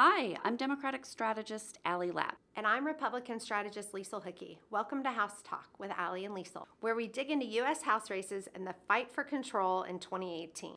Hi, I'm Democratic strategist Allie Lapp. And I'm Republican strategist Liesl Hickey. Welcome to House Talk with Allie and Liesl, where we dig into U.S. House races and the fight for control in 2018.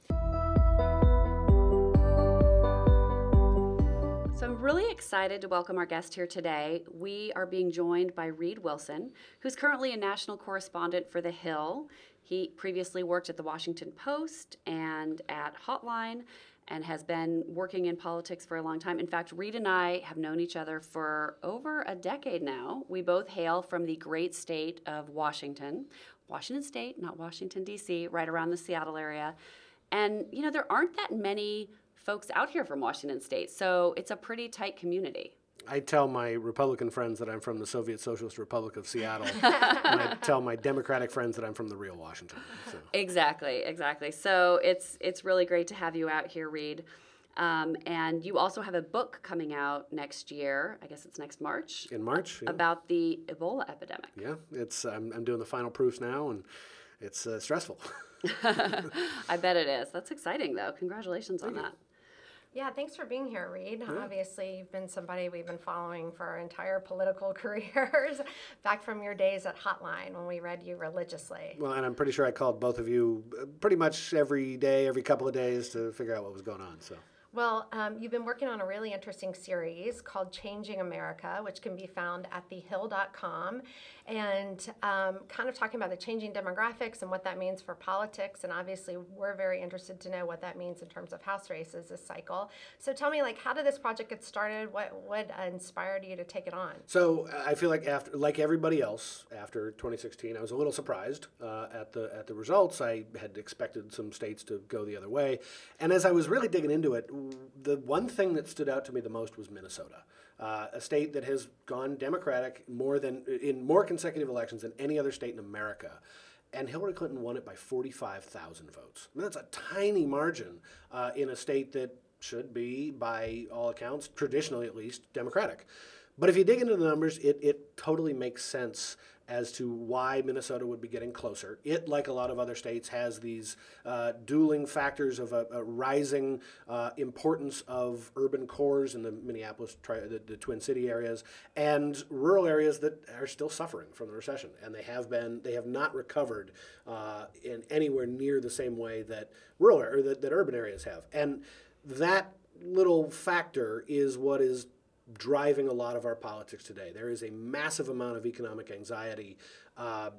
So I'm really excited to welcome our guest here today. We are being joined by Reid Wilson, who's currently a national correspondent for The Hill. He previously worked at the Washington Post and at Hotline and has been working in politics for a long time. In fact, Reid and I have known each other for over a decade now. We both hail from the great state of Washington, Washington State, not Washington, D.C., right around the Seattle area. And, you know, there aren't that many folks out here from Washington State, so it's a pretty tight community. I tell my Republican friends that I'm from the Soviet Socialist Republic of Seattle, and I tell my Democratic friends that I'm from the real Washington. So. Exactly, exactly. So it's it's really great to have you out here, Reid. Um, and you also have a book coming out next year. I guess it's next March. In March, yeah. about the Ebola epidemic. Yeah, it's I'm, I'm doing the final proofs now, and it's uh, stressful. I bet it is. That's exciting, though. Congratulations Thank on you. that. Yeah, thanks for being here, Reid. Yeah. Obviously, you've been somebody we've been following for our entire political careers, back from your days at Hotline when we read you religiously. Well, and I'm pretty sure I called both of you uh, pretty much every day, every couple of days to figure out what was going on. So. Well, um, you've been working on a really interesting series called Changing America, which can be found at thehill.com, and um, kind of talking about the changing demographics and what that means for politics. And obviously, we're very interested to know what that means in terms of House races this cycle. So, tell me, like, how did this project get started? What what inspired you to take it on? So, I feel like after, like everybody else, after 2016, I was a little surprised uh, at the at the results. I had expected some states to go the other way, and as I was really digging into it the one thing that stood out to me the most was Minnesota, uh, a state that has gone Democratic more than in more consecutive elections than any other state in America. And Hillary Clinton won it by 45,000 votes. I mean, that's a tiny margin uh, in a state that should be, by all accounts, traditionally at least, Democratic. But if you dig into the numbers, it, it totally makes sense as to why Minnesota would be getting closer. It, like a lot of other states, has these uh, dueling factors of a, a rising uh, importance of urban cores in the Minneapolis, tri- the, the, Twin City areas, and rural areas that are still suffering from the recession, and they have been they have not recovered uh, in anywhere near the same way that rural or that, that urban areas have, and that little factor is what is driving a lot of our politics today. There is a massive amount of economic anxiety, uh,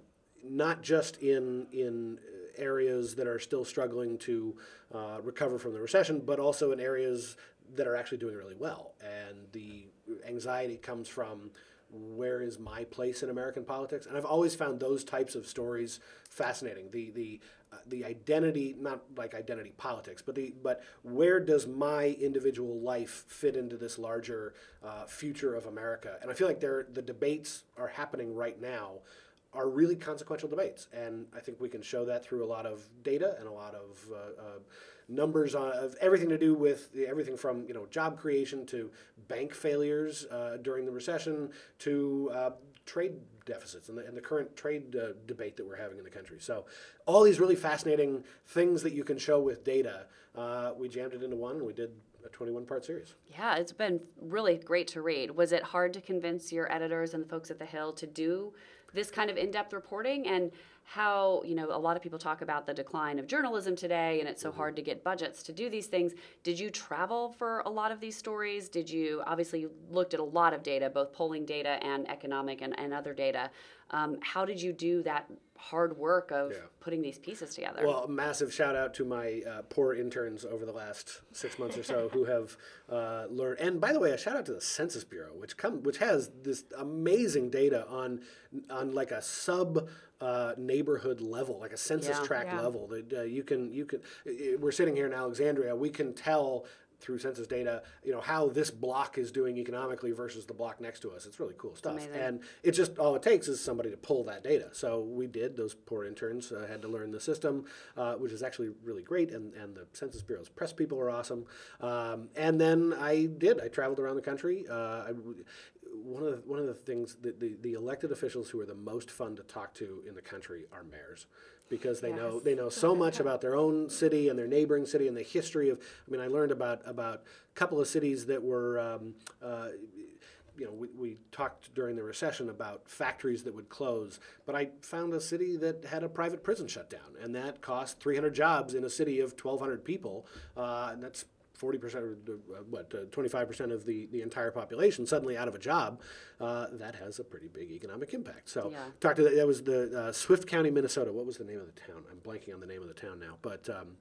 not just in in areas that are still struggling to uh, recover from the recession, but also in areas that are actually doing really well. And the anxiety comes from where is my place in American politics? And I've always found those types of stories fascinating. The the uh, the identity, not like identity politics, but the but where does my individual life fit into this larger uh, future of America? And I feel like there the debates are happening right now are really consequential debates, and I think we can show that through a lot of data and a lot of uh, uh numbers on, of everything to do with everything from you know job creation to bank failures uh, during the recession to uh, trade deficits and the, and the current trade uh, debate that we're having in the country. So all these really fascinating things that you can show with data, uh, we jammed it into one and we did a 21 part series. Yeah, it's been really great to read. Was it hard to convince your editors and the folks at the Hill to do this kind of in-depth reporting and how you know a lot of people talk about the decline of journalism today and it's so mm-hmm. hard to get budgets to do these things. Did you travel for a lot of these stories? Did you obviously you looked at a lot of data both polling data and economic and, and other data um, how did you do that hard work of yeah. putting these pieces together well a massive shout out to my uh, poor interns over the last six months or so who have uh, learned and by the way a shout out to the census bureau which come which has this amazing data on on like a sub uh, neighborhood level, like a census yeah, tract yeah. level. That uh, you can you can. We're sitting here in Alexandria. We can tell through census data, you know, how this block is doing economically versus the block next to us. It's really cool stuff. And it's just all it takes is somebody to pull that data. So we did. Those poor interns uh, had to learn the system, uh, which is actually really great. And, and the Census Bureau's press people are awesome. Um, and then I did. I traveled around the country. Uh, I, one of the, one of the things that the, the elected officials who are the most fun to talk to in the country are mayors because they know Yes. they know so much about their own city and their neighboring city and the history of. I mean, I learned about about a couple of cities that were. Um, uh, you know, we, we talked during the recession about factories that would close, but I found a city that had a private prison shut down, and that cost 300 jobs in a city of 1,200 people, uh, and that's 40% or uh, what, uh, 25% of the, the entire population suddenly out of a job, uh, that has a pretty big economic impact. So, Yeah. talked to that was the uh, Swift County, Minnesota. What was the name of the town? I'm blanking on the name of the town now, but um,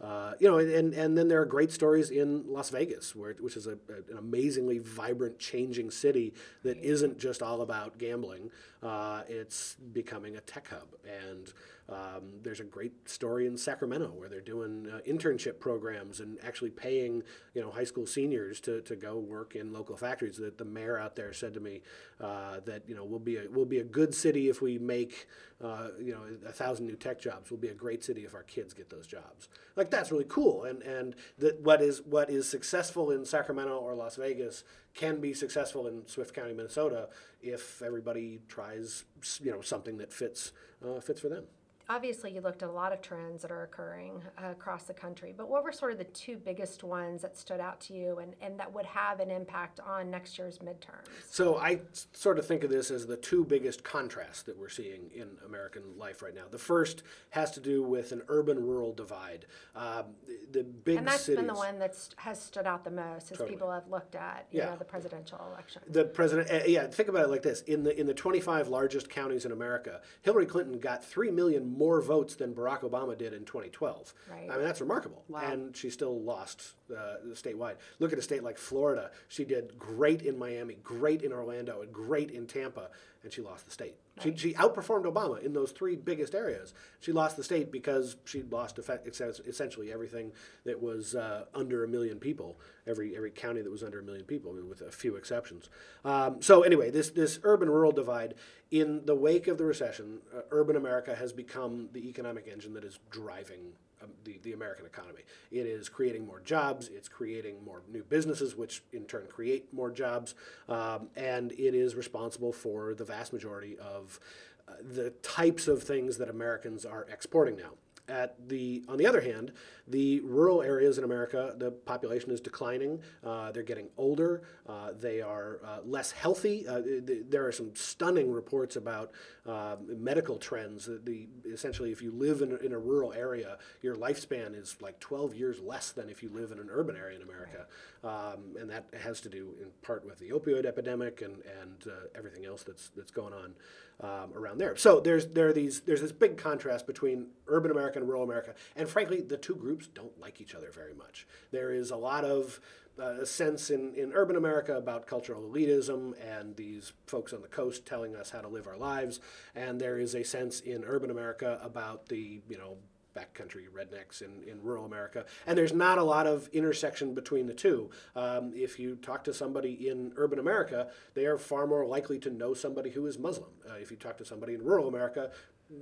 uh, you know, and and then there are great stories in Las Vegas, where which is a, a- an amazingly vibrant, changing city that isn't just all about gambling. Uh, it's becoming a tech hub, and um, there's a great story in Sacramento where they're doing uh, internship programs and actually paying you know high school seniors to, to go work in local factories. That the mayor out there said to me uh, that you know we'll be a we'll be a good city if we make uh, you know a thousand new tech jobs. We'll be a great city if our kids get those jobs. Like that's really cool. And and that what is what is successful in Sacramento or Las Vegas can be successful in Swift County, Minnesota, if everybody tries you know something that fits uh, fits for them. Obviously, you looked at a lot of trends that are occurring uh, across the country, but what were sort of the two biggest ones that stood out to you and, and that would have an impact on next year's midterms? So I sort of think of this as the two biggest contrasts that we're seeing in American life right now. The first has to do with an urban-rural divide. Um, the, the big And that's cities. been the one that has stood out the most as Totally. people have looked at you Yeah. know, the presidential election. The president, uh, yeah. Think about it like this: in the in the 25 largest counties in America, Hillary Clinton got three million more votes than Barack Obama did in 2012. Right. I mean, that's remarkable. Wow. And she still lost uh, statewide. Look at a state like Florida; she did great in Miami, great in Orlando, and great in Tampa, and she lost the state. She, she outperformed Obama in those three biggest areas. She lost the state because she lost essentially everything that was uh, under a million people. Every every county that was under a million people, with a few exceptions. Um, so anyway, this this urban rural divide in the wake of the recession, uh, urban America has become the economic engine that is driving um, the, the American economy. It is creating more jobs, it's creating more new businesses, which in turn create more jobs, um, and it is responsible for the vast majority of uh, the types of things that Americans are exporting now. At the on the other hand, the rural areas in America, the population is declining. Uh, they're getting older. Uh, they are uh, less healthy. Uh, th- there are some stunning reports about uh, medical trends. that The essentially, if you live in a, in a rural area, your lifespan is like 12 years less than if you live in an urban area in America, um, and that has to do in part with the opioid epidemic and and uh, everything else that's that's going on um, around there. So there's there are these there's this big contrast between urban America and rural America, and frankly, the two groups don't like each other very much. There is a lot of uh, a sense in, in urban America about cultural elitism and these folks on the coast telling us how to live our lives, and there is a sense in urban America about the you know backcountry rednecks in, in rural America. And there's not a lot of intersection between the two. Um, if you talk to somebody in urban America, they are far more likely to know somebody who is Muslim. Uh, if you talk to somebody in rural America,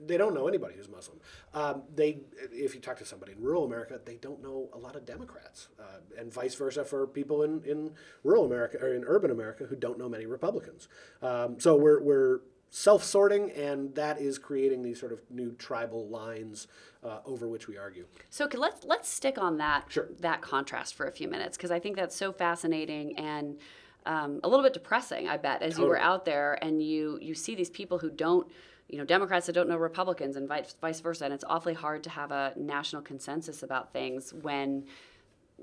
they don't know anybody who's Muslim. Um, they, if you talk to somebody in rural America, they don't know a lot of Democrats, uh, and vice versa for people in, in rural America or in urban America who don't know many Republicans. Um, so we're, we're self-sorting, and that is creating these sort of new tribal lines uh, over which we argue. So let's let's stick on that Sure. that contrast for a few minutes because I think that's so fascinating and um, a little bit depressing. I bet as you were out there and you you see these people who don't. You know, Democrats that don't know Republicans and vice, vice versa, and it's awfully hard to have a national consensus about things when,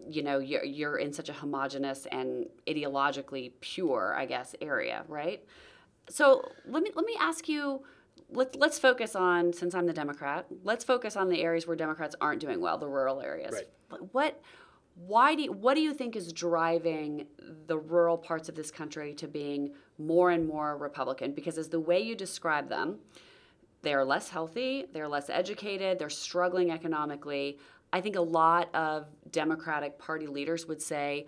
you know, you're, you're in such a homogenous and ideologically pure, I guess, area, right? So let me let me ask you. Let, let's focus on since I'm the Democrat. Let's focus on the areas where Democrats aren't doing well, the rural areas. Right. What, why do you, what do you think is driving the rural parts of this country to being more and more Republican? Because as the way you describe them, they're less healthy, they're less educated, they're struggling economically. I think a lot of Democratic Party leaders would say,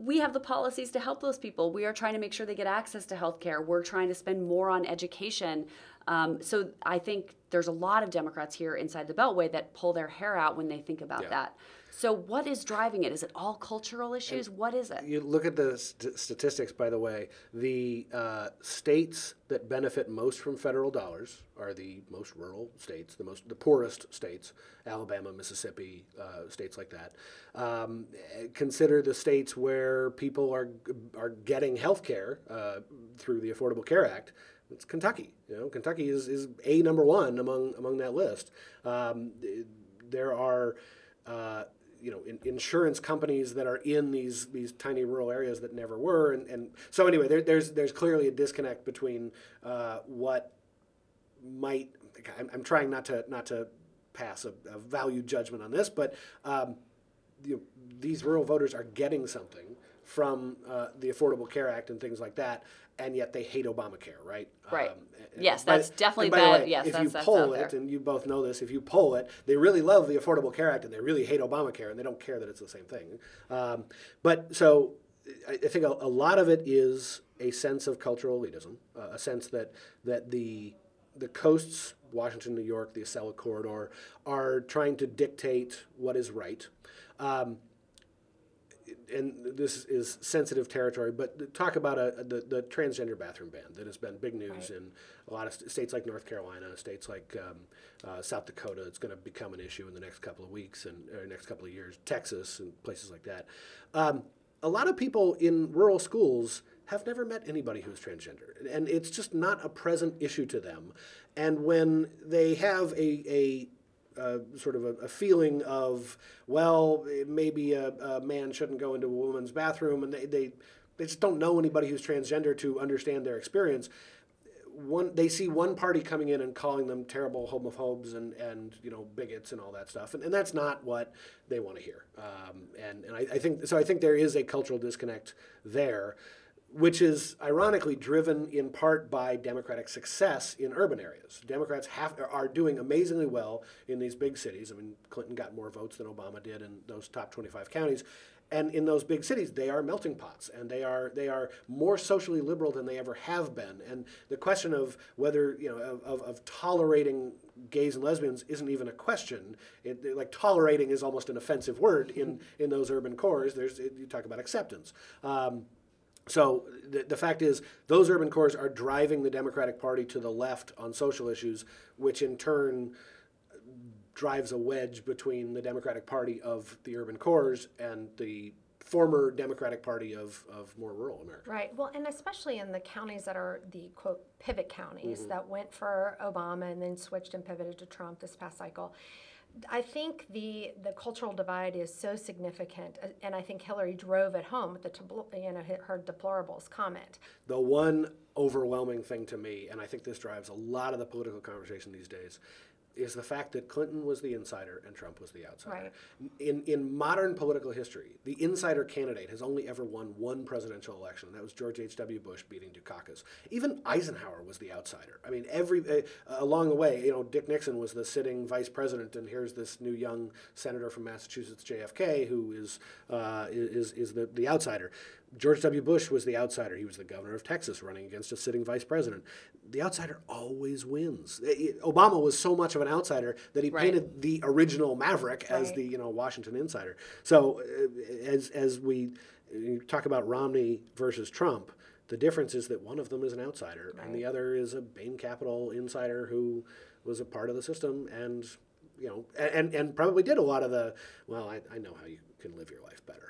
we have the policies to help those people. We are trying to make sure they get access to health care. We're trying to spend more on education. Um, so I think there's a lot of Democrats here inside the Beltway that pull their hair out when they think about Yeah. that. So what is driving it? Is it all cultural issues? What is it? You look at the st- statistics, by the way, the uh, states that benefit most from federal dollars are the most rural states, the most the poorest states, Alabama, Mississippi, uh, states like that. Um, consider the states where people are are getting health care uh, through the Affordable Care Act. It's Kentucky. You know, Kentucky is, is a number one among among that list. Um, there are uh, you know in, insurance companies that are in these these tiny rural areas that never were, and, and so anyway, there, there's there's clearly a disconnect between uh, what might I'm, I'm trying not to not to pass a, a value judgment on this, but um, you know, these rural voters are getting something from uh, the Affordable Care Act and things like that, and yet they hate Obamacare, right? Right. and- Yes, that's definitely and by the bad. way, Yes, if that's- you that's poll it, and you both know this, if you poll it, they really love the Affordable Care Act and they really hate Obamacare, and they don't care that it's the same thing. Um, but so I, I think a, a lot of it is a sense of cultural elitism, uh, a sense that that the the coasts, Washington, New York, the Acela corridor, are trying to dictate what is right. Um, and this is sensitive territory, but talk about a, the, the transgender bathroom ban that has been big news in a lot of st- states like North Carolina, states like um, uh, South Dakota. It's going to become an issue in the next couple of weeks and next couple of years. Texas and places like that. Um, a lot of people in rural schools have never met anybody who's transgender, and it's just not a present issue to them. And when they have a, a uh, sort of a, a feeling of, well, maybe a, a man shouldn't go into a woman's bathroom, and they, they, they just don't know anybody who's transgender to understand their experience. One, they see one party coming in and calling them terrible homophobes and, and you know bigots and all that stuff, and, and that's not what they want to hear. Um, and and I, I think so. I think there is a cultural disconnect there which is ironically driven in part by Democratic success in urban areas. Democrats have, are doing amazingly well in these big cities. I mean, Clinton got more votes than Obama did in those top 25 counties. And in those big cities, they are melting pots, and they are they are more socially liberal than they ever have been. And the question of whether you know of, of, tolerating gays and lesbians isn't even a question. It- like tolerating is almost an offensive word in in those urban cores. There's it, you talk about acceptance. Um, so the, the fact is, those urban cores are driving the Democratic Party to the left on social issues, which in turn drives a wedge between the Democratic Party of the urban cores and the former Democratic Party of, of more rural America. Right. Well, and especially in the counties that are the quote pivot counties mm-hmm. that went for Obama and then switched and pivoted to Trump this past cycle. I think the the cultural divide is so significant, uh, and I think Hillary drove it home with the you know her deplorables comment. The one overwhelming thing to me, and I think this drives a lot of the political conversation these days, is the fact that Clinton was the insider and Trump was the outsider. Right. In, in modern political history, the insider candidate has only ever won one presidential election. and That was George H.W. Bush beating Dukakis. Even Eisenhower was the outsider. I mean, every uh, along the way, you know, Dick Nixon was the sitting vice president, and here's this new young senator from Massachusetts, JFK, who is uh, is is the, the outsider. George W. Bush was the outsider. He was the governor of Texas running against a sitting vice president. The outsider always wins. Eh, eh, Obama was so much of an outsider that he Right. painted the original Maverick as Right. the you know Washington insider. So uh, as as we talk about Romney versus Trump, the difference is that one of them is an outsider and the other is a Bain Capital insider who was a part of the system and you know and and probably did a lot of the well I, I know how you can live your life better.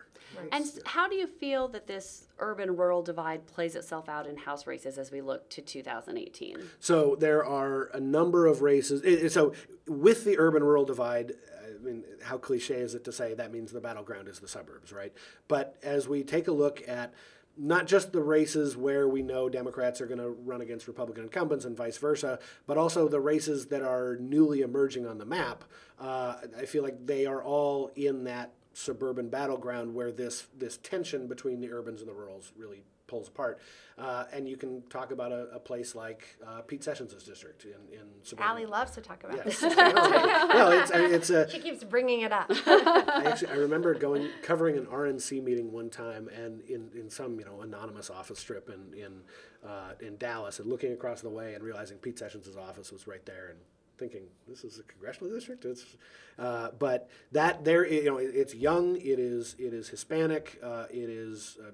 And how do you feel that this urban rural divide plays itself out in House races as we look to 2018? So there are a number of races. So with the urban-rural divide, I mean, how cliche is it to say that means the battleground is the suburbs, right? But as we take a look at not just the races where we know Democrats are going to run against Republican incumbents and vice versa, but also the races that are newly emerging on the map, uh, I feel like they are all in that suburban battleground where this this tension between the urbans and the rurals really pulls apart. Uh, and you can talk about a, a place like uh, Pete Sessions' district in, in suburban. Allie loves to talk about Yes. this. well, it's, I mean, it's a. She keeps bringing it up. I actually I remember going covering an RNC meeting one time, and in, in some you know anonymous office strip in in uh, in Dallas, and looking across the way and realizing Pete Sessions' office was right there, and thinking this is a congressional district. It's, uh, but that there, you know, it, it's young. It is it is Hispanic. Uh, it is uh,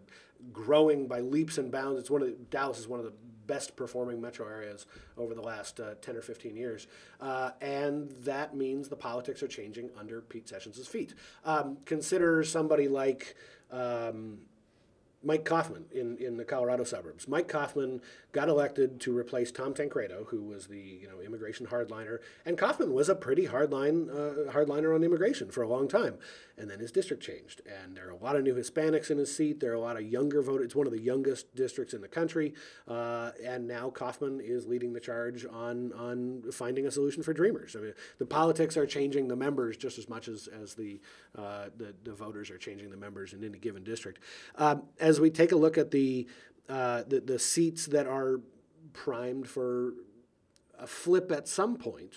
growing by leaps and bounds. It's one of the, Dallas is one of the best performing metro areas over the last uh, 10 or 15 years. Uh, and that means the politics are changing under Pete Sessions' feet. Um, consider somebody like. Um, Mike Coffman in, in the Colorado suburbs. Mike Coffman got elected to replace Tom Tancredo, who was the you know immigration hardliner, and Coffman was a pretty hardline uh, hardliner on immigration for a long time. And then his district changed, and there are a lot of new Hispanics in his seat. There are a lot of younger voters. It's one of the youngest districts in the country, uh, and now Coffman is leading the charge on on finding a solution for Dreamers. I mean, the politics are changing the members just as much as as the uh, the, the voters are changing the members in any given district. Um, as we take a look at the, uh, the the seats that are primed for a flip at some point,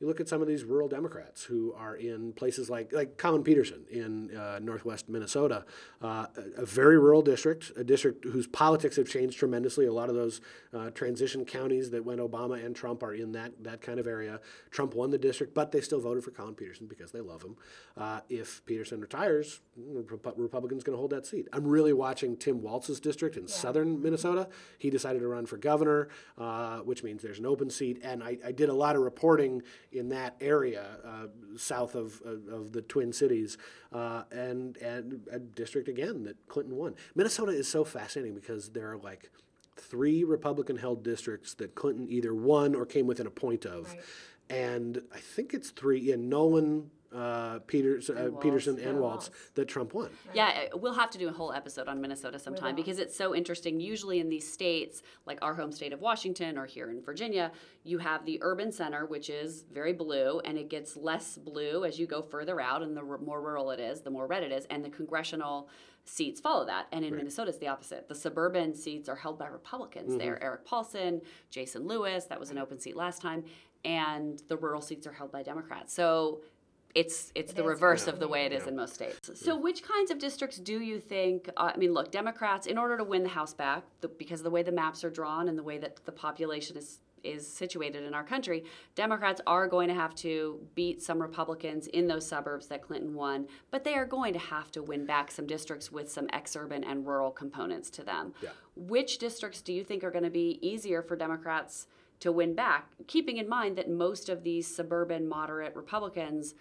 you look at some of these rural Democrats who are in places like like Collin Peterson in uh, northwest Minnesota, uh, a, a very rural district, a district whose politics have changed tremendously. A lot of those uh, transition counties that went Obama and Trump are in that that kind of area. Trump won the district, but they still voted for Collin Peterson because they love him. Uh, if Peterson retires, Repu- Republicans going to hold that seat. I'm really watching Tim Walz's district in southern Minnesota. He decided to run for governor, uh, which means there's an open seat. And I, I did a lot of reporting in that area uh, south of, of, of the Twin Cities, uh, and and a district again that Clinton won. Minnesota is so fascinating because there are like three Republican-held districts that Clinton either won or came within a point of, Right. and I think it's three in Nolan. Uh, Peters, uh, Walz. Peterson and Yeah, Walz that Trump won. Yeah, uh, we'll have to do a whole episode on Minnesota sometime because it's so interesting. Usually in these states, like our home state of Washington or here in Virginia, you have the urban center, which is very blue, and it gets less blue as you go further out, and the r- more rural it is, the more red it is, and the congressional seats follow that. And in Minnesota, it's the opposite. The suburban seats are held by Republicans. They are Erik Paulsen, Jason Lewis, that was an open seat last time, and the rural seats are held by Democrats. So it's it's the is reverse of the way it is in most states. So, which kinds of districts do you think? Uh, I mean, look, Democrats, in order to win the House back, the, because of the way the maps are drawn and the way that the population is is situated in our country, Democrats are going to have to beat some Republicans in those suburbs that Clinton won, but they are going to have to win back some districts with some ex-urban and rural components to them. Yeah. Which districts do you think are going to be easier for Democrats to win back, keeping in mind that most of these suburban moderate Republicans y-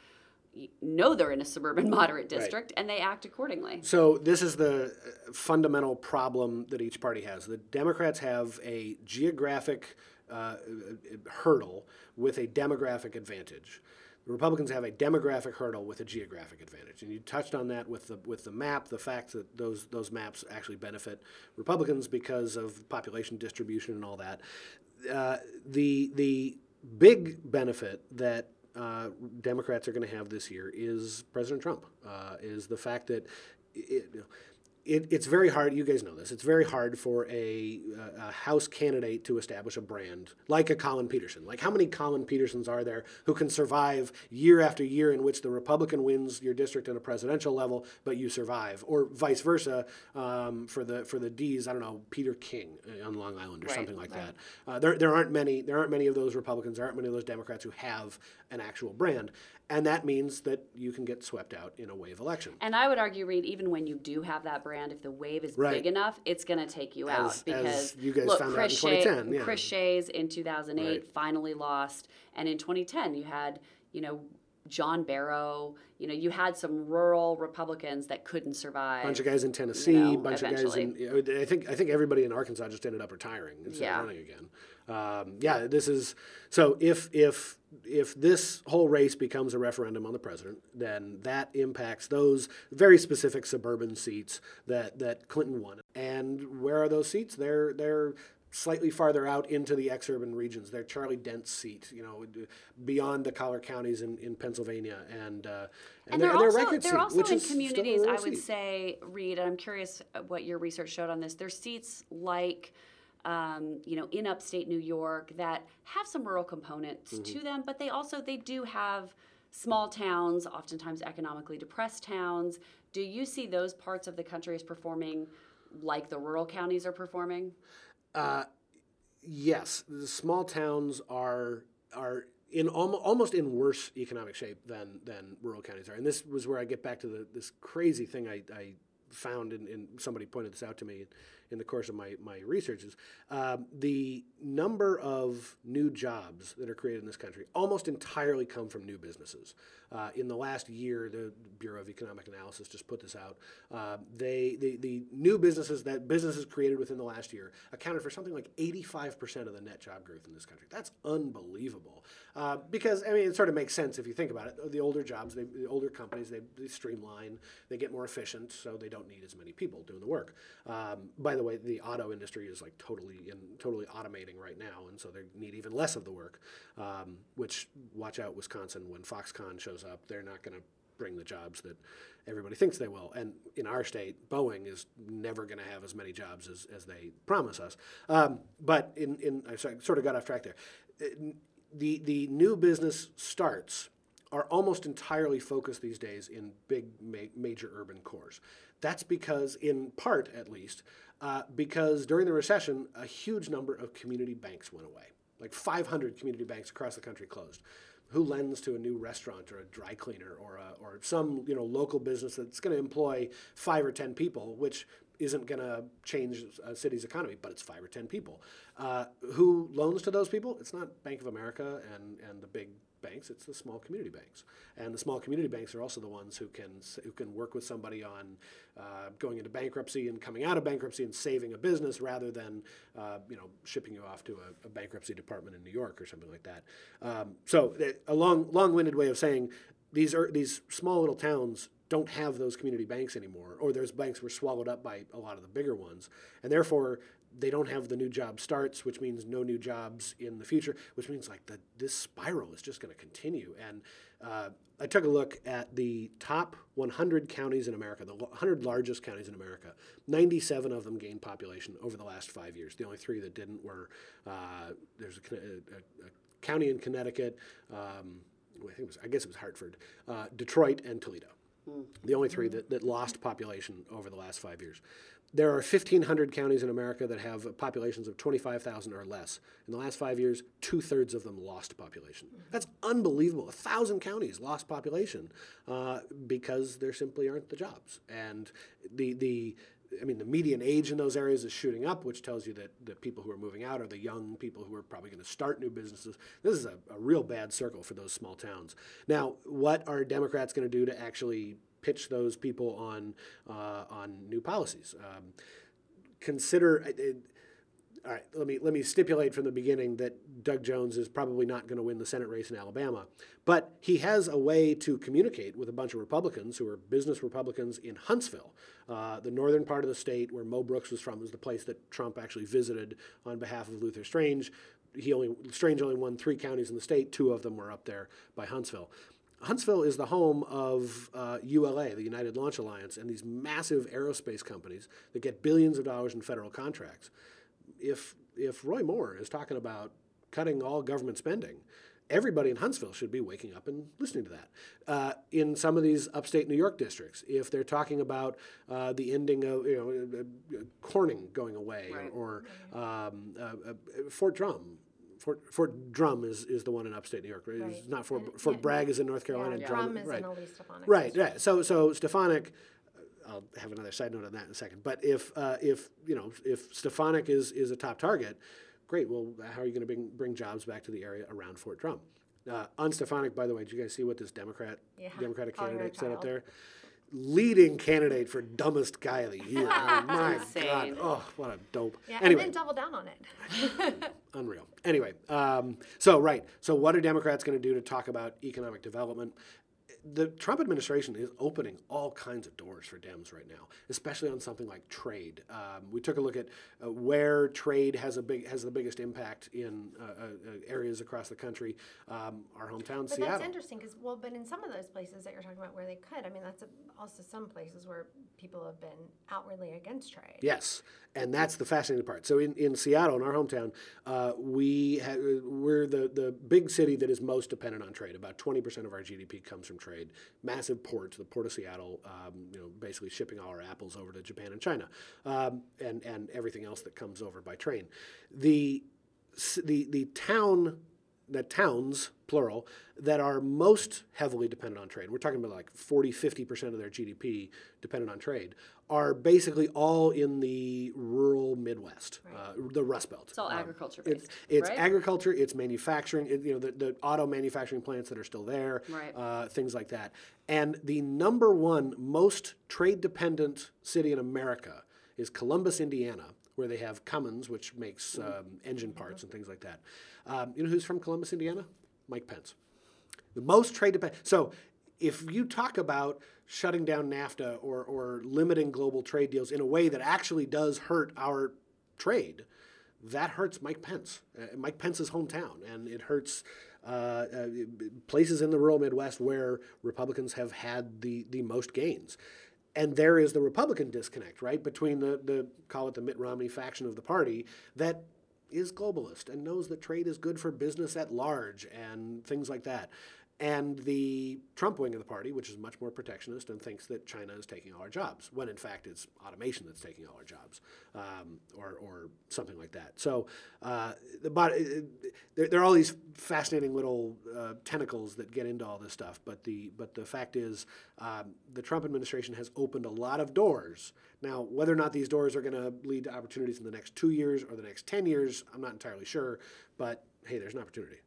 know they're in a suburban moderate district and they act accordingly. So this is the uh, fundamental problem that each party has. The Democrats have a geographic uh, hurdle with a demographic advantage. The Republicans have a demographic hurdle with a geographic advantage, and you touched on that with the with the map. The fact that those those maps actually benefit Republicans because of population distribution and all that. Uh, the the big benefit that uh, Democrats are going to have this year is President Trump. Uh, is the fact that it, it, it's very hard. You guys know this. It's very hard for a, a House candidate to establish a brand like a Collin Peterson. Like how many Collin Petersons are there who can survive year after year in which the Republican wins your district at a presidential level, but you survive, or vice versa um, for the for the D's. I don't know Peter King on Long Island or Right, something like that. Uh, there, there aren't many. There aren't many of those Republicans. There aren't many of those Democrats who have an actual brand, and that means that you can get swept out in a wave election. And I would argue, Reid, even when you do have that brand, if the wave is Right. big enough, it's going to take you As- out because you guys look, found out Chris, in Shea- yeah. Chris Shays in 2008 Right. finally lost, and in 2010 you had you know John Barrow. You know you had some rural Republicans that couldn't survive. bunch of guys in Tennessee, know, bunch of guys in. I think I think everybody in Arkansas just ended up retiring instead Yeah. of running again. Um, yeah, this is so. If if if this whole race becomes a referendum on the president, then that impacts those very specific suburban seats that that Clinton won. And where are those seats? They're they're slightly farther out into the exurban regions. They're Charlie Dent's seat, you know, beyond the collar counties in, in Pennsylvania, and uh, And they're, they're also Racket they're seat, also which in communities. I would seat. say, Reid, and I'm curious what your research showed on this. There's seats like, um, you know, in upstate New York that have some rural components Mm-hmm. to them, but they also they do have small towns, oftentimes economically depressed towns. Do you see those parts of the country as performing like the rural counties are performing? yes, the small towns are are in almost, almost in worse economic shape than than rural counties are. And this was where I get back to the, this crazy thing I, I found, and somebody pointed this out to me in the course of my, my research, is um, the number of new jobs that are created in this country almost entirely come from new businesses. Uh, in the last year, the Bureau of Economic Analysis just put this out. Uh, they the, the new businesses that businesses created within the last year accounted for something like 85% of the net job growth in this country. That's unbelievable. Uh, because I mean, it sort of makes sense if you think about it. The older jobs, they, the older companies, they, they streamline, they get more efficient, so they don't need as many people doing the work. Um, by the way, the auto industry is like totally in totally automating right now, and so they need even less of the work. Um, which watch out, Wisconsin, when Foxconn shows up, they're not going to bring the jobs that everybody thinks they will. And in our state, Boeing is never going to have as many jobs as, as they promise us. Um, but in, in I sort of got off track there. The, the new business starts are almost entirely focused these days in big ma- major urban cores. That's because, in part at least, uh, because during the recession, a huge number of community banks went away. Like 500 community banks across the country closed. Who lends to a new restaurant or a dry cleaner or, a, or some you know local business that's going to employ five or ten people, which isn't going to change a city's economy, but it's five or ten people. Uh, who loans to those people? It's not Bank of America and, and the big banks, it's the small community banks. And the small community banks are also the ones who can, who can work with somebody on uh, going into bankruptcy and coming out of bankruptcy and saving a business rather than, uh, you know, shipping you off to a, a, bankruptcy department in New York or something like that. Um, so a long, long-winded way of saying these are these small little towns don't have those community banks anymore, or those banks were swallowed up by a lot of the bigger ones, and therefore they don't have the new job starts, which means no new jobs in the future, which means like the, this spiral is just going to continue. And uh, I took a look at the top 100 counties in America, the 100 largest counties in America. 97 of them gained population over the last five years. The only three that didn't were uh, there's a, a, a, county in Connecticut. Um, I think it was, I guess it was Hartford, uh, Detroit, and Toledo. The only three that, that lost population over the last five years. There are 1,500 counties in America that have populations of 25,000 or less. In the last five years, two thirds of them lost population. That's unbelievable. A thousand counties lost population uh, because there simply aren't the jobs. And the, the, I mean, the median age in those areas is shooting up, which tells you that the people who are moving out are the young people who are probably going to start new businesses. This is a, a real bad circle for those small towns. Now, what are Democrats going to do to actually pitch those people on uh, on new policies. Um, consider. It, all right, let me let me stipulate from the beginning that Doug Jones is probably not going to win the Senate race in Alabama, but he has a way to communicate with a bunch of Republicans who are business Republicans in Huntsville, uh, the northern part of the state where Mo Brooks was from, was the place that Trump actually visited on behalf of Luther Strange. He only Strange only won three counties in the state; two of them were up there by Huntsville. Huntsville is the home of uh, ULA, the United Launch Alliance, and these massive aerospace companies that get billions of dollars in federal contracts. If if Roy Moore is talking about cutting all government spending, everybody in Huntsville should be waking up and listening to that. Uh, in some of these upstate New York districts, if they're talking about uh, the ending of you know uh, uh Corning going away right. or, or um, uh, uh, Fort Drum Fort, Fort Drum is, is the one in upstate New York, right? right. It's not Fort, and, Fort yeah, Bragg is in North Carolina. Yeah, Drum, is right. in Lee Stefanik. Right, yeah. So, so Stefanik, I'll have another side note on that in a second. But if, uh, if you know, if Stefanik is, is a top target, great. Well, how are you going to bring, bring jobs back to the area around Fort Drum? Uh, on Stefanik, by the way, did you guys see what this Democrat yeah. Democratic candidate said up there? Leading candidate for dumbest guy of the year. oh my god! Oh, what a dope. Yeah, anyway. and then double down on it. Unreal. Anyway, um, so right. So what are Democrats going to do to talk about economic development? The Trump administration is opening all kinds of doors for Dems right now, especially on something like trade. Um, we took a look at uh, where trade has a big has the biggest impact in uh, uh, areas across the country. Um, our hometown, but Seattle. that's interesting because well, but in some of those places that you're talking about where they could, I mean, that's a, also some places where people have been outwardly against trade. Yes, and that's the fascinating part. So in, in Seattle, in our hometown, uh, we ha- we're the the big city that is most dependent on trade. About twenty percent of our GDP comes from trade trade. Massive ports, the port of Seattle, um, you know, basically shipping all our apples over to Japan and China, um, and and everything else that comes over by train. The the the town the towns, plural, that are most heavily dependent on trade, we're talking about like 40, 50% of their GDP dependent on trade, are basically all in the rural Midwest, uh, the Rust Belt. It's all Um, agriculture it's, based, it's right? agriculture, it's manufacturing, it, you know, the, the auto manufacturing plants that are still there, Right. uh, things like that. And the number one most trade dependent city in America is Columbus, Indiana, where they have Cummins, which makes um, engine parts and things like that. Um, you know who's from Columbus, Indiana? Mike Pence. The most trade dependent. So if you talk about shutting down NAFTA or, or limiting global trade deals in a way that actually does hurt our trade, that hurts Mike Pence, uh, Mike Pence's hometown, and it hurts uh, uh, places in the rural Midwest where Republicans have had the, the most gains. And there is the Republican disconnect, right, between the, the call it the Mitt Romney faction of the party that is globalist and knows that trade is good for business at large and things like that. And the Trump wing of the party, which is much more protectionist and thinks that China is taking all our jobs, when in fact it's automation that's taking all our jobs, um, or, or something like that. So, uh, the, uh, there, there are all these fascinating little uh, tentacles that get into all this stuff. But the but the fact is, um, the Trump administration has opened a lot of doors. Now, whether or not these doors are going to lead to opportunities in the next two years or the next ten years, I'm not entirely sure. But hey, there's an opportunity.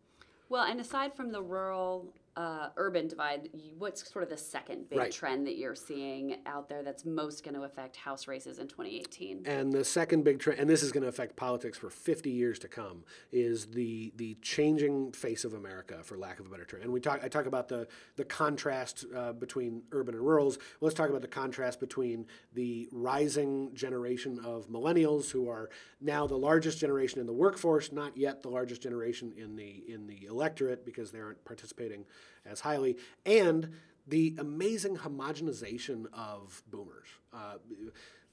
Well, and aside from the rural uh, urban divide, you- what's sort of the second big Right. trend that you're seeing out there that's most going to affect House races in 2018? And the second big trend, and this is going to affect politics for 50 years to come, is the the changing face of America, for lack of a better term. And we talk, I talk about the the contrast uh, between urban and rurals. Let's talk about the contrast between the rising generation of millennials, who are now the largest generation in the workforce, not yet the largest generation in the in the electorate because they aren't participating as highly, and the amazing homogenization of boomers. Uh,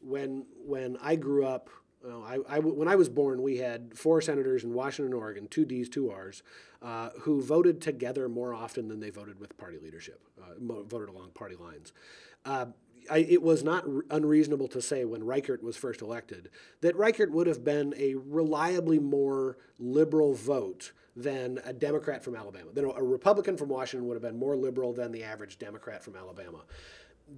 when when I grew up, well, I, I- when I was born, we had four senators in Washington, Oregon, two D's, two R's, uh, who voted together more often than they voted with party leadership, uh, voted along party lines. Uh, I, it was not r- unreasonable to say when Reichert was first elected that Reichert would have been a reliably more liberal vote than a Democrat from Alabama. Then a Republican from Washington would have been more liberal than the average Democrat from Alabama.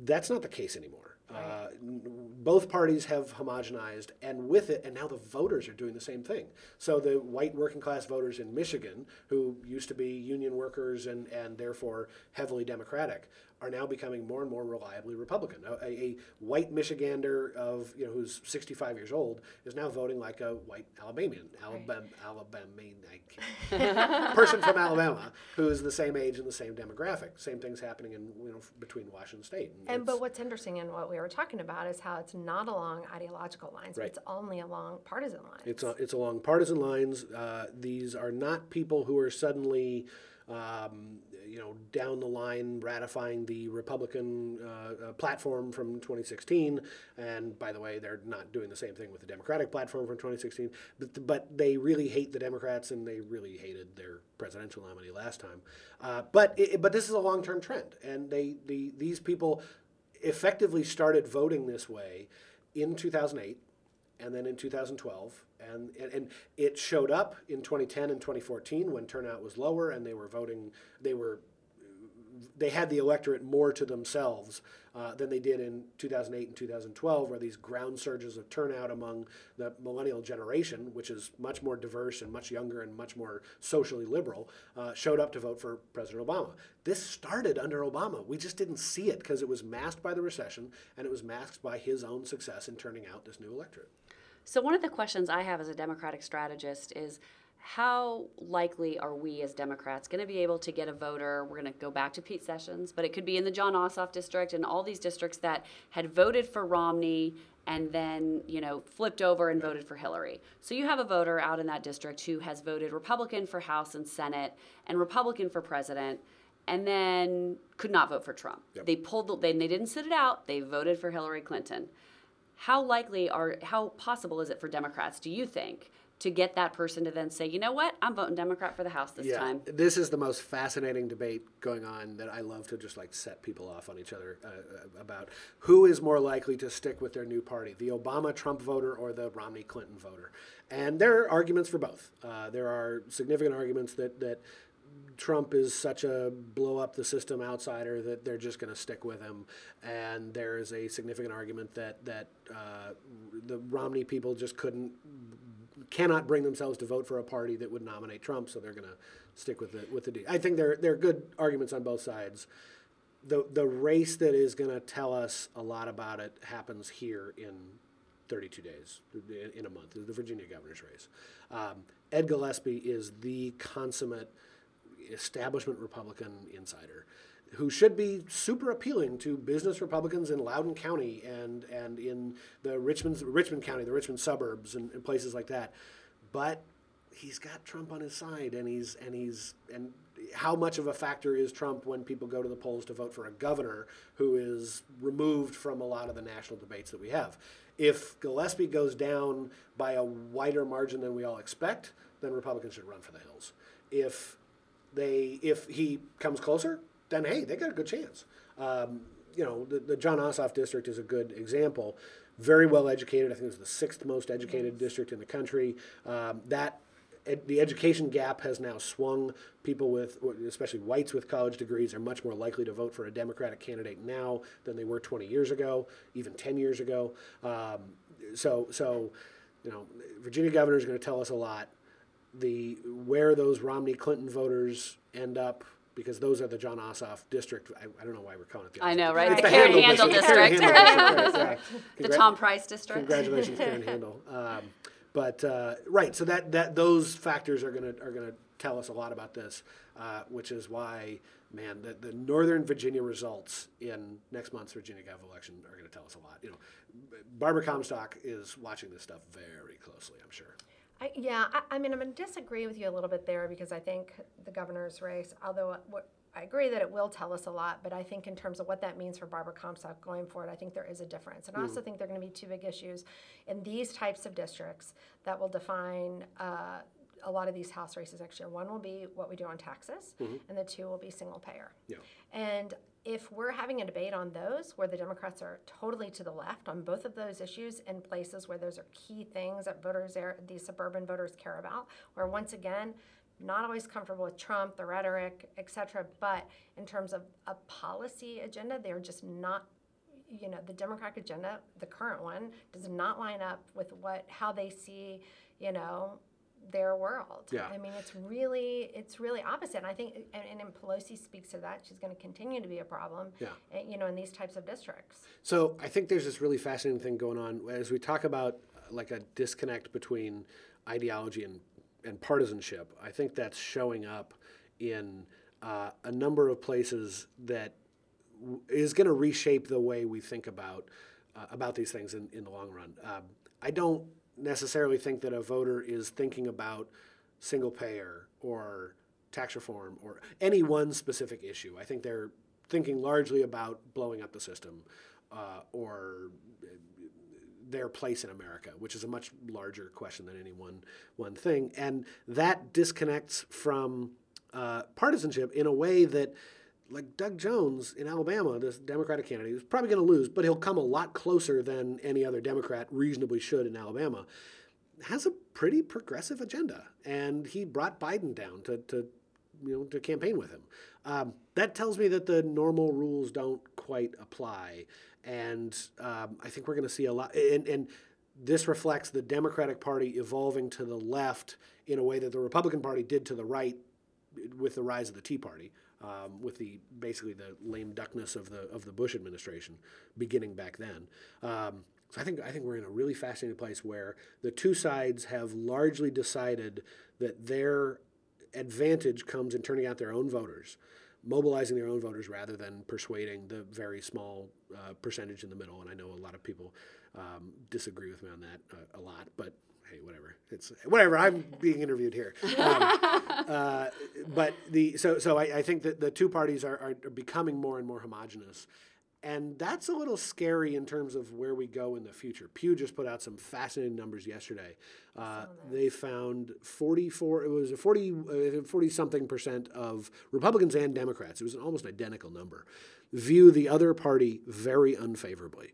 That's not the case anymore. Uh, both parties have homogenized, and with it, and now the voters are doing the same thing. So the white working class voters in Michigan, who used to be union workers and, and therefore heavily Democratic, are now becoming more and more reliably Republican. A, a, white Michigander of you know who's 65 years old is now voting like a white Alabamian, Alabama, can't- person from Alabama who is the same age and the same demographic. Same things happening in you know between Washington State. And it's- but what's interesting in what we were talking about is how it's not along ideological lines, Right. it's only along partisan lines. It's, a- it's along partisan lines. Uh, these are not people who are suddenly, um, you know, down the line ratifying the Republican uh, uh, platform from 2016. And by the way, they're not doing the same thing with the Democratic platform from 2016. But, but they really hate the Democrats and they really hated their presidential nominee last time. Uh, but it, but this is a long term trend, and they the these people effectively started voting this way in 2008 and then in 2012 and, and, and it showed up in 2010 and 2014 when turnout was lower and they were voting they were they had the electorate more to themselves uh, than they did in 2008 and 2012, where these ground surges of turnout among the millennial generation, which is much more diverse and much younger and much more socially liberal, uh, showed up to vote for President Obama. This started under Obama. We just didn't see it because it was masked by the recession and it was masked by his own success in turning out this new electorate. So, one of the questions I have as a Democratic strategist is how likely are we as Democrats going to be able to get a voter? We're going to go back to Pete Sessions, but it could be in the Jon Ossoff district and all these districts that had voted for Romney and then, you know, flipped over and voted for Hillary. So you have a voter out in that district who has voted Republican for House and Senate and Republican for president and then could not vote for Trump. They pulled the, they, they didn't sit it out. They voted for Hillary Clinton. How likely are how possible is it for Democrats, do you think, to get that person to then say, you know what, I'm voting Democrat for the House this time. This is the most fascinating debate going on that I love to just like set people off on each other uh, uh, about who is more likely to stick with their new party, the Obama Trump voter or the Romney Clinton voter. And there are arguments for both. Uh, there are significant arguments that, that Trump is such a blow up the system outsider that they're just going to stick with him. And there is a significant argument that, that uh, the Romney people just couldn't cannot bring themselves to vote for a party that would nominate Trump, so they're going to stick with the with the. I think there there are good arguments on both sides. The the race that is going to tell us a lot about it happens here in 32 days, in, in a month, the Virginia governor's race. Um, Ed Gillespie is the consummate establishment Republican insider who should be super appealing to business Republicans in Loudoun County and and in the Richmond Richmond County, the Richmond suburbs, and, and, places like that. But he's got Trump on his side, and he's and he's and how much of a factor is Trump when people go to the polls to vote for a governor who is removed from a lot of the national debates that we have? If Gillespie goes down by a wider margin than we all expect, then Republicans should run for the hills. If they if he comes closer, then hey, they got a good chance. Um, you know, the, the Jon Ossoff district is a good example. Very well educated. I think it's the sixth most educated yes. district in the country. Um, that ed, the education gap has now swung. People with, especially whites with college degrees, are much more likely to vote for a Democratic candidate now than they were 20 years ago, even 10 years ago. Um, so, so, you know, Virginia governor is going to tell us a lot. The where those Romney Clinton voters end up because those are the Jon Ossoff district. I, I don't know why we're calling it the. I know, right? It's the, the Karen Handel district. Handel the Tom Price district. Congratulations, Karen Handel. Um, but uh, right, so that that those factors are gonna are gonna tell us a lot about this, uh, which is why, man, the, the Northern Virginia results in next month's Virginia Gov election are going to tell us a lot. You know, Barbara Comstock is watching this stuff very closely. I'm sure. I, yeah, I, I, mean, I'm going to disagree with you a little bit there because I think the governor's race, although what, I agree that it will tell us a lot, but I think in terms of what that means for Barbara Comstock going forward, I think there is a difference. And I also mm. think there are going to be two big issues in these types of districts that will define uh, a lot of these house races next year. One will be what we do on taxes, mm-hmm. and the two will be single payer. Yeah. And if we're having a debate on those where the Democrats are totally to the left on both of those issues in places where those are key things that voters are, these suburban voters care about, where once again, not always comfortable with Trump, the rhetoric, etc. But in terms of a policy agenda, they're just not you know the democratic agenda the current one does not line up with what how they see you know their world. Yeah. I mean, it's really it's really opposite. And I think, and, and Pelosi speaks to that. She's going to continue to be a problem. Yeah. Eh, you know, in these types of districts. So I think there's this really fascinating thing going on as we talk about like a disconnect between ideology and and partisanship. I think that's showing up in uh, a number of places that w- is going to reshape the way we think about uh, about these things in, in the long run. Um, I don't necessarily think that a voter is thinking about single payer or tax reform or any one specific issue. I think they're thinking largely about blowing up the system uh, or their place in America, which is a much larger question than any one one thing, and that disconnects from uh, partisanship in a way that like Doug Jones in Alabama, this Democratic candidate, is probably going to lose, but he'll come a lot closer than any other Democrat reasonably should in Alabama. Has a pretty progressive agenda, and he brought Biden down to, to you know to campaign with him. Um, that tells me that the normal rules don't quite apply, and um, I think we're going to see a lot. And, and this reflects the Democratic Party evolving to the left in a way that the Republican Party did to the right with the rise of the Tea Party um, with the basically the lame duckness of the of the Bush administration beginning back then. Um, so I think I think we're in a really fascinating place where the two sides have largely decided that their advantage comes in turning out their own voters, mobilizing their own voters rather than persuading the very small uh, percentage in the middle. And I know a lot of people um, disagree with me on that uh, a lot, but hey, whatever. It's whatever. I'm being interviewed here. Um, uh, but the so so I, I, think that the two parties are, are becoming more and more homogenous. And that's a little scary in terms of where we go in the future. Pew just put out some fascinating numbers yesterday. Uh, they found 44, it was a 40, uh, 40 something percent of Republicans and Democrats, it was an almost identical number, view the other party very unfavorably.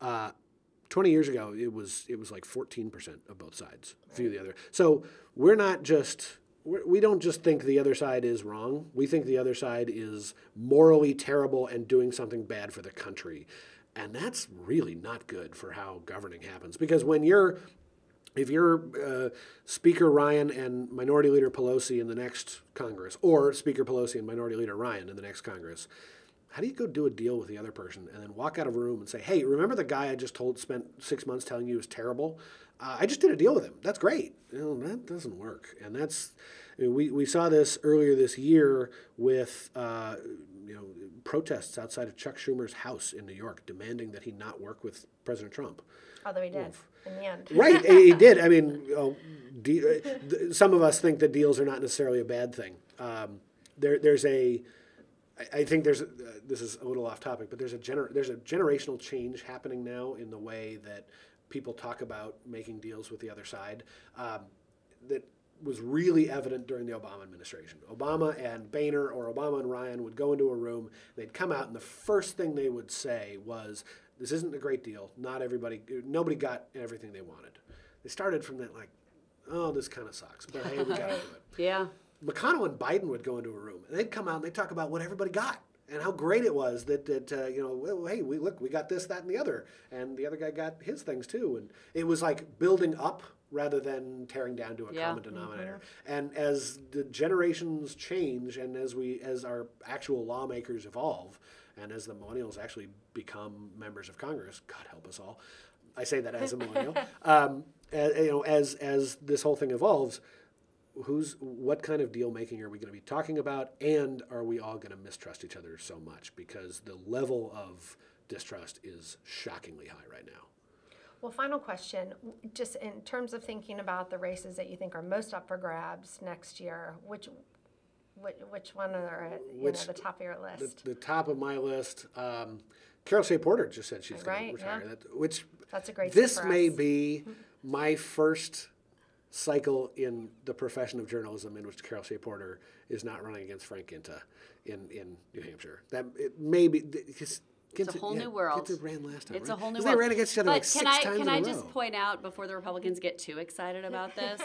Uh, 20 years ago, it was it was like 14% of both sides view the other. So we're not just we're, we don't just think the other side is wrong. We think the other side is morally terrible and doing something bad for the country, and that's really not good for how governing happens. Because when you're if you're uh, Speaker Ryan and Minority Leader Pelosi in the next Congress, or Speaker Pelosi and Minority Leader Ryan in the next Congress, how do you go do a deal with the other person and then walk out of a room and say, "Hey, remember the guy I just told spent six months telling you was terrible? Uh, I just did a deal with him. That's great." You know, that doesn't work, and that's I mean, we we saw this earlier this year with. Uh, you know, protests outside of Chuck Schumer's house in New York demanding that he not work with President Trump. Although he did in the end. Right, he did. I mean, de- uh, some of us think that deals are not necessarily a bad thing. Um, there, there's a, I, think there's, uh, this is a little off topic, but there's a gener- there's a generational change happening now in the way that people talk about making deals with the other side. Um, that was really evident during the Obama administration. Obama and Boehner or Obama and Ryan would go into a room, they'd come out, and the first thing they would say was, "This isn't a great deal. Not everybody, nobody got everything they wanted." They started from that like, "Oh, this kind of sucks," but hey, we got to do it. Yeah. McConnell and Biden would go into a room, and they'd come out and they'd talk about what everybody got and how great it was that that uh, you know, well, hey, we look, we got this, that, and the other, and the other guy got his things too, and it was like building up rather than tearing down to a Yeah. common denominator. And as the generations change, and as we as our actual lawmakers evolve, and as the millennials actually become members of Congress, God help us all. I say that as a millennial. um, a- you know, as as this whole thing evolves, who's what kind of deal making are we going to be talking about? And are we all going to mistrust each other so much? Because the level of distrust is shockingly high right now. Well, final question, just in terms of thinking about the races that you think are most up for grabs next year, which, which, which one are at, you know, the top of your list? the top of my list um, carol shea porter just said she's going Right, to retire. yeah. that, which That's a great this may be my first cycle in the profession of journalism in which Carol Shea Porter is not running against Frank Guinta in, in New Hampshire. That it may be because It's a whole new world. Ginta ran last time. It's right? a whole new world. They ran against each other but like can six I times can in I a just row. point out before the Republicans get too excited about this?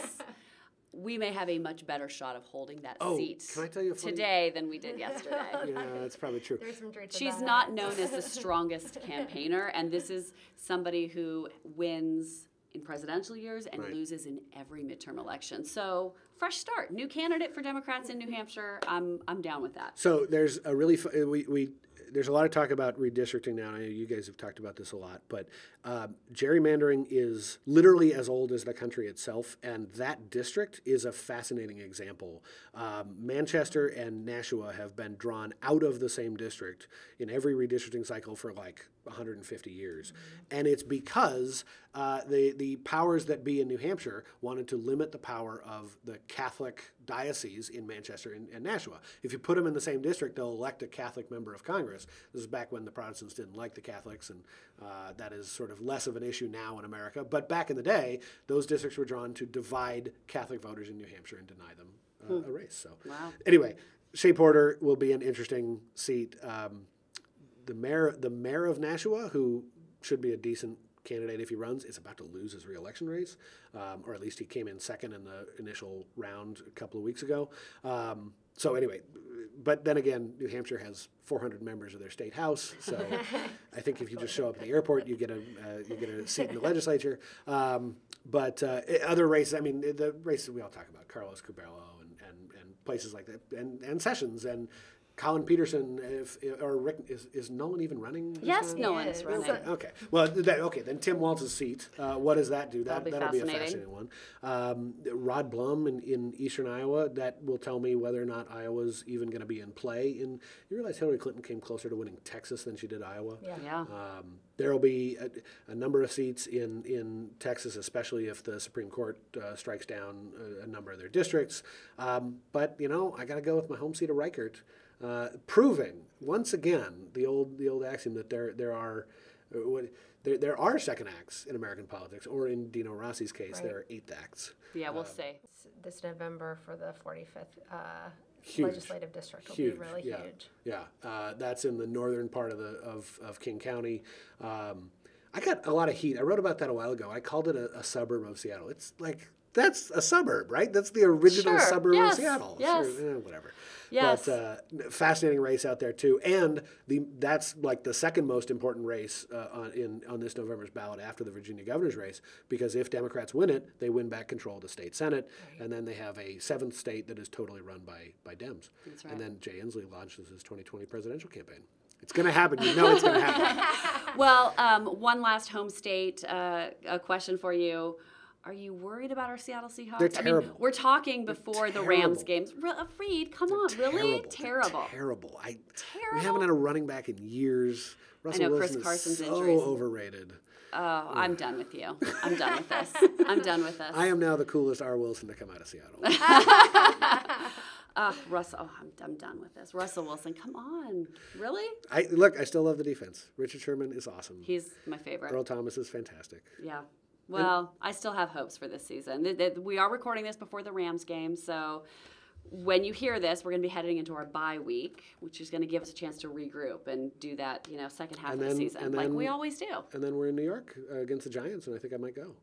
we may have a much better shot of holding that Oh, seat can I tell you today than we did yesterday. yeah, that's probably true. There's some truth She's not known as the strongest campaigner, and this is somebody who wins in presidential years and Right. loses in every midterm election. So fresh start, new candidate for Democrats in New Hampshire. I'm I'm down with that. So there's a really fu- we we there's a lot of talk about redistricting now. I know you guys have talked about this a lot, but um, gerrymandering is literally as old as the country itself, and that district is a fascinating example. Um, Manchester and Nashua have been drawn out of the same district in every redistricting cycle for like 150 years, and it's because uh, the the powers that be in New Hampshire wanted to limit the power of the Catholic diocese in Manchester and, and Nashua. If you put them in the same district, they'll elect a Catholic member of Congress. This is back when the Protestants didn't like the Catholics, and uh, that is sort of less of an issue now in America. But back in the day, those districts were drawn to divide Catholic voters in New Hampshire and deny them uh, a race. So Wow. anyway, Shea Porter will be an interesting seat. Um, the mayor, the mayor of Nashua, who should be a decent candidate if he runs, is about to lose his reelection race, um, or at least he came in second in the initial round a couple of weeks ago. Um, so anyway, but then again, New Hampshire has 400 members of their state house, so I think if you just show up at the airport, you get a uh, you get a seat in the legislature. Um, but uh, other races, I mean, the races we all talk about, Carlos Curbelo and, and, and places like that, and, and Sessions and Collin Peterson, if or Rick is, is Nolan even running? Yes, time? no one's is. running. So- Okay. Well, that, okay. Then Tim Walz's seat. Uh, what does that do? That That'll be that'll be a fascinating. fascinating one. Um, Rod Blum in, in eastern Iowa. That will tell me whether or not Iowa's even going to be in play. In you realize Hillary Clinton came closer to winning Texas than she did Iowa. Yeah. Yeah. Um, there will be a, a number of seats in, in Texas, especially if the Supreme Court uh, strikes down a, a number of their districts. Um, but, you know, I got to go with my home seat of Reichert. Uh, proving once again the old the old axiom that there there are uh, what there, there are second acts in American politics, or in Dino Rossi's case, there are eighth acts. Yeah, we'll see. This November for the 45th uh, Huge. legislative district will Huge, be really yeah, huge. yeah. Uh, that's in the northern part of the of, of King County. Um, I got a lot of heat. I wrote about that a while ago. I called it a, a suburb of Seattle. It's like that's a suburb, right? That's the original Sure, suburb yes, of Seattle. yes. Sure, eh, whatever. Yes. But uh, fascinating race out there too, and the that's like the second most important race uh, on in on this November's ballot after the Virginia governor's race because if Democrats win it, they win back control of the state senate, and then they have a seventh state that is totally run by by Dems. That's right. And then Jay Inslee launches his 2020 presidential campaign. It's going to happen. You know it's going to happen. Well, um, one last home state uh, a question for you. Are you worried about our Seattle Seahawks? They're I mean, we're talking before the Rams games. Re- uh, Reid, come on, really? They're Terrible. Terrible. I, We haven't had a running back in years. Russell know, Chris Carson's is so injuries. overrated. Oh, I'm done with you. I'm done with this. I'm done with this. I am now the coolest R. Wilson to come out of Seattle. Uh, Russell, oh, I'm, I'm done with this. Russell Wilson, come on. Really? I look. I still love the defense. Richard Sherman is awesome. He's my favorite. Earl Thomas is fantastic. Yeah. Well, I still have hopes for this season. We are recording this before the Rams game, so when you hear this, we're going to be heading into our bye week, which is going to give us a chance to regroup and do that, you know, second half And of the season, and like we always do. And then we're in New York uh, against the Giants, and I think I might go.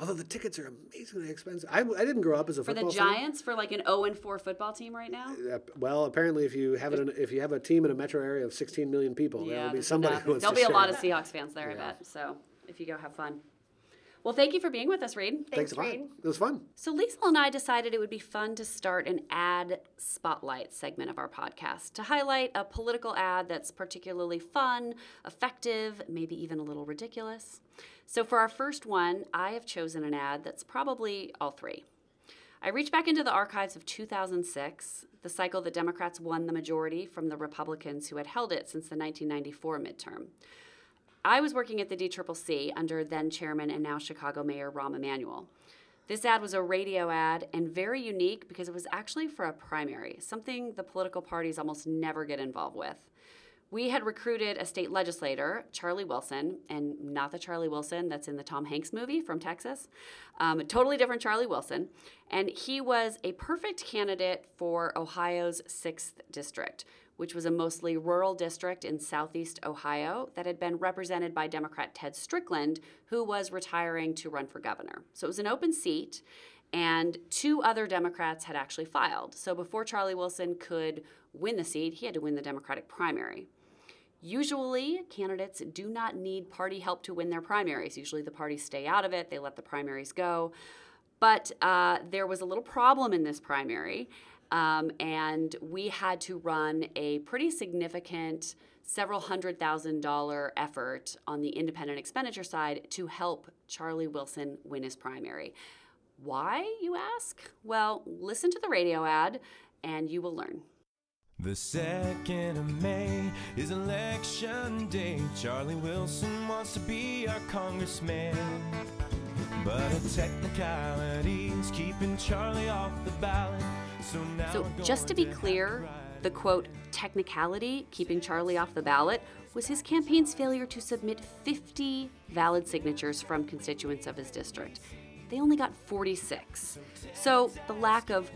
Although the tickets are amazingly expensive. I, I didn't grow up as a For the football fan. Giants, for like an 0 and 4 football team right now. Uh, well, apparently, if you have it, if you have a team in a metro area of 16 million people, there will be somebody enough. who wants There'll be a lot of Seahawks fans there, I bet. So if you go, have fun. Well, thank you for being with us, Reid. Thanks a lot. Reid. It was fun. So, Liesl and I decided it would be fun to start an ad spotlight segment of our podcast to highlight a political ad that's particularly fun, effective, maybe even a little ridiculous. So, for our first one, I have chosen an ad that's probably all three. I reached back into the archives of 2006, the cycle that Democrats won the majority from the Republicans who had held it since the 1994 midterm. I was working at the DCCC under then chairman and now Chicago Mayor Rahm Emanuel. This ad was a radio ad and very unique because it was actually for a primary, something the political parties almost never get involved with. We had recruited a state legislator, Charlie Wilson, and not the Charlie Wilson that's in the Tom Hanks movie from Texas, um, a totally different Charlie Wilson. And he was a perfect candidate for Ohio's 6th district, which was a mostly rural district in southeast Ohio that had been represented by Democrat Ted Strickland, who was retiring to run for governor. So it was an open seat, and two other Democrats had actually filed. So before Charlie Wilson could win the seat, he had to win the Democratic primary. Usually, candidates do not need party help to win their primaries. Usually, the parties stay out of it, they let the primaries go. But uh, there was a little problem in this primary, um, and we had to run a pretty significant several hundred thousand dollar effort on the independent expenditure side to help Charlie Wilson win his primary. Why, you ask? Well, listen to the radio ad and you will learn. The second of May is election day. Charlie Wilson wants to be our congressman. But a technicality is keeping Charlie off the ballot. So now So, we're just to be clear, the quote, technicality keeping Charlie off the ballot was his campaign's failure to submit 50 valid signatures from constituents of his district. They only got 46. So, the lack of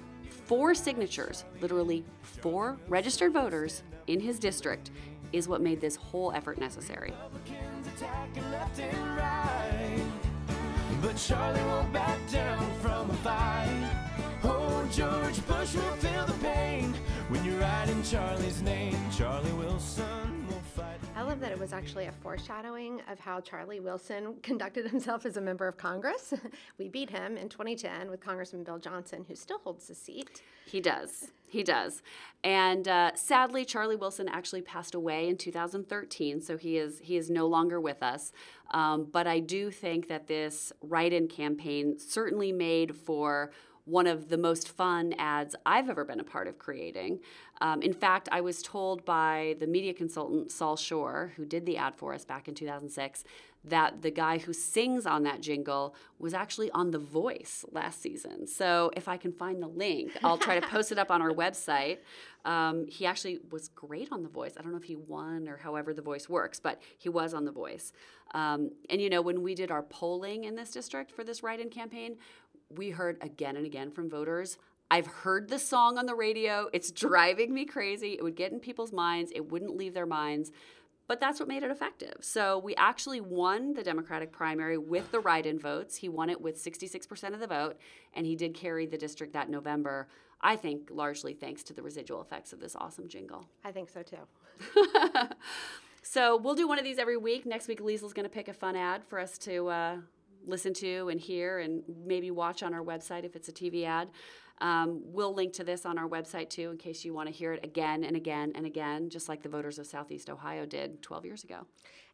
four signatures, literally four registered voters in his district, is what made this whole effort necessary. Republicans attacking left and right. But Charlie won't back down from a fight. George Bush will feel the pain when you write in Charlie's name. Charlie Wilson will fight. I love that it was actually a foreshadowing of how Charlie Wilson conducted himself as a member of Congress. we beat him in 2010 with Congressman Bill Johnson, who still holds the seat. He does. He does. And uh, sadly, Charlie Wilson actually passed away in 2013, so he is he is no longer with us. Um, but I do think that this write-in campaign certainly made for one of the most fun ads I've ever been a part of creating. Um, in fact, I was told by the media consultant Saul Shorr, who did the ad for us back in 2006, that the guy who sings on that jingle was actually on The Voice last season. So if I can find the link, I'll try to post it up on our website. Um, he actually was great on The Voice. I don't know if he won or however The Voice works, but he was on The Voice. Um, and you know, when we did our polling in this district for this write in campaign, we heard again and again from voters. I've heard the song on the radio. It's driving me crazy. It would get in people's minds, it wouldn't leave their minds. But that's what made it effective. So we actually won the Democratic primary with the write in votes. He won it with 66% of the vote, and he did carry the district that November, I think largely thanks to the residual effects of this awesome jingle. I think so too. So we'll do one of these every week. Next week, Liesl's going to pick a fun ad for us to uh, listen to and hear and maybe watch on our website if it's a TV ad. Um, we'll link to this on our website too in case you want to hear it again and again and again, just like the voters of Southeast Ohio did 12 years ago.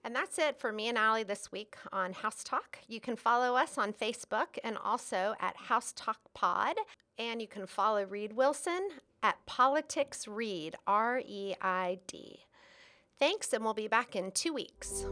And that's it for me and Allie this week on House Talk. You can follow us on Facebook and also at House Talk Pod. And you can follow Reid Wilson at Politics Reid, R E I D. Thanks, and we'll be back in two weeks.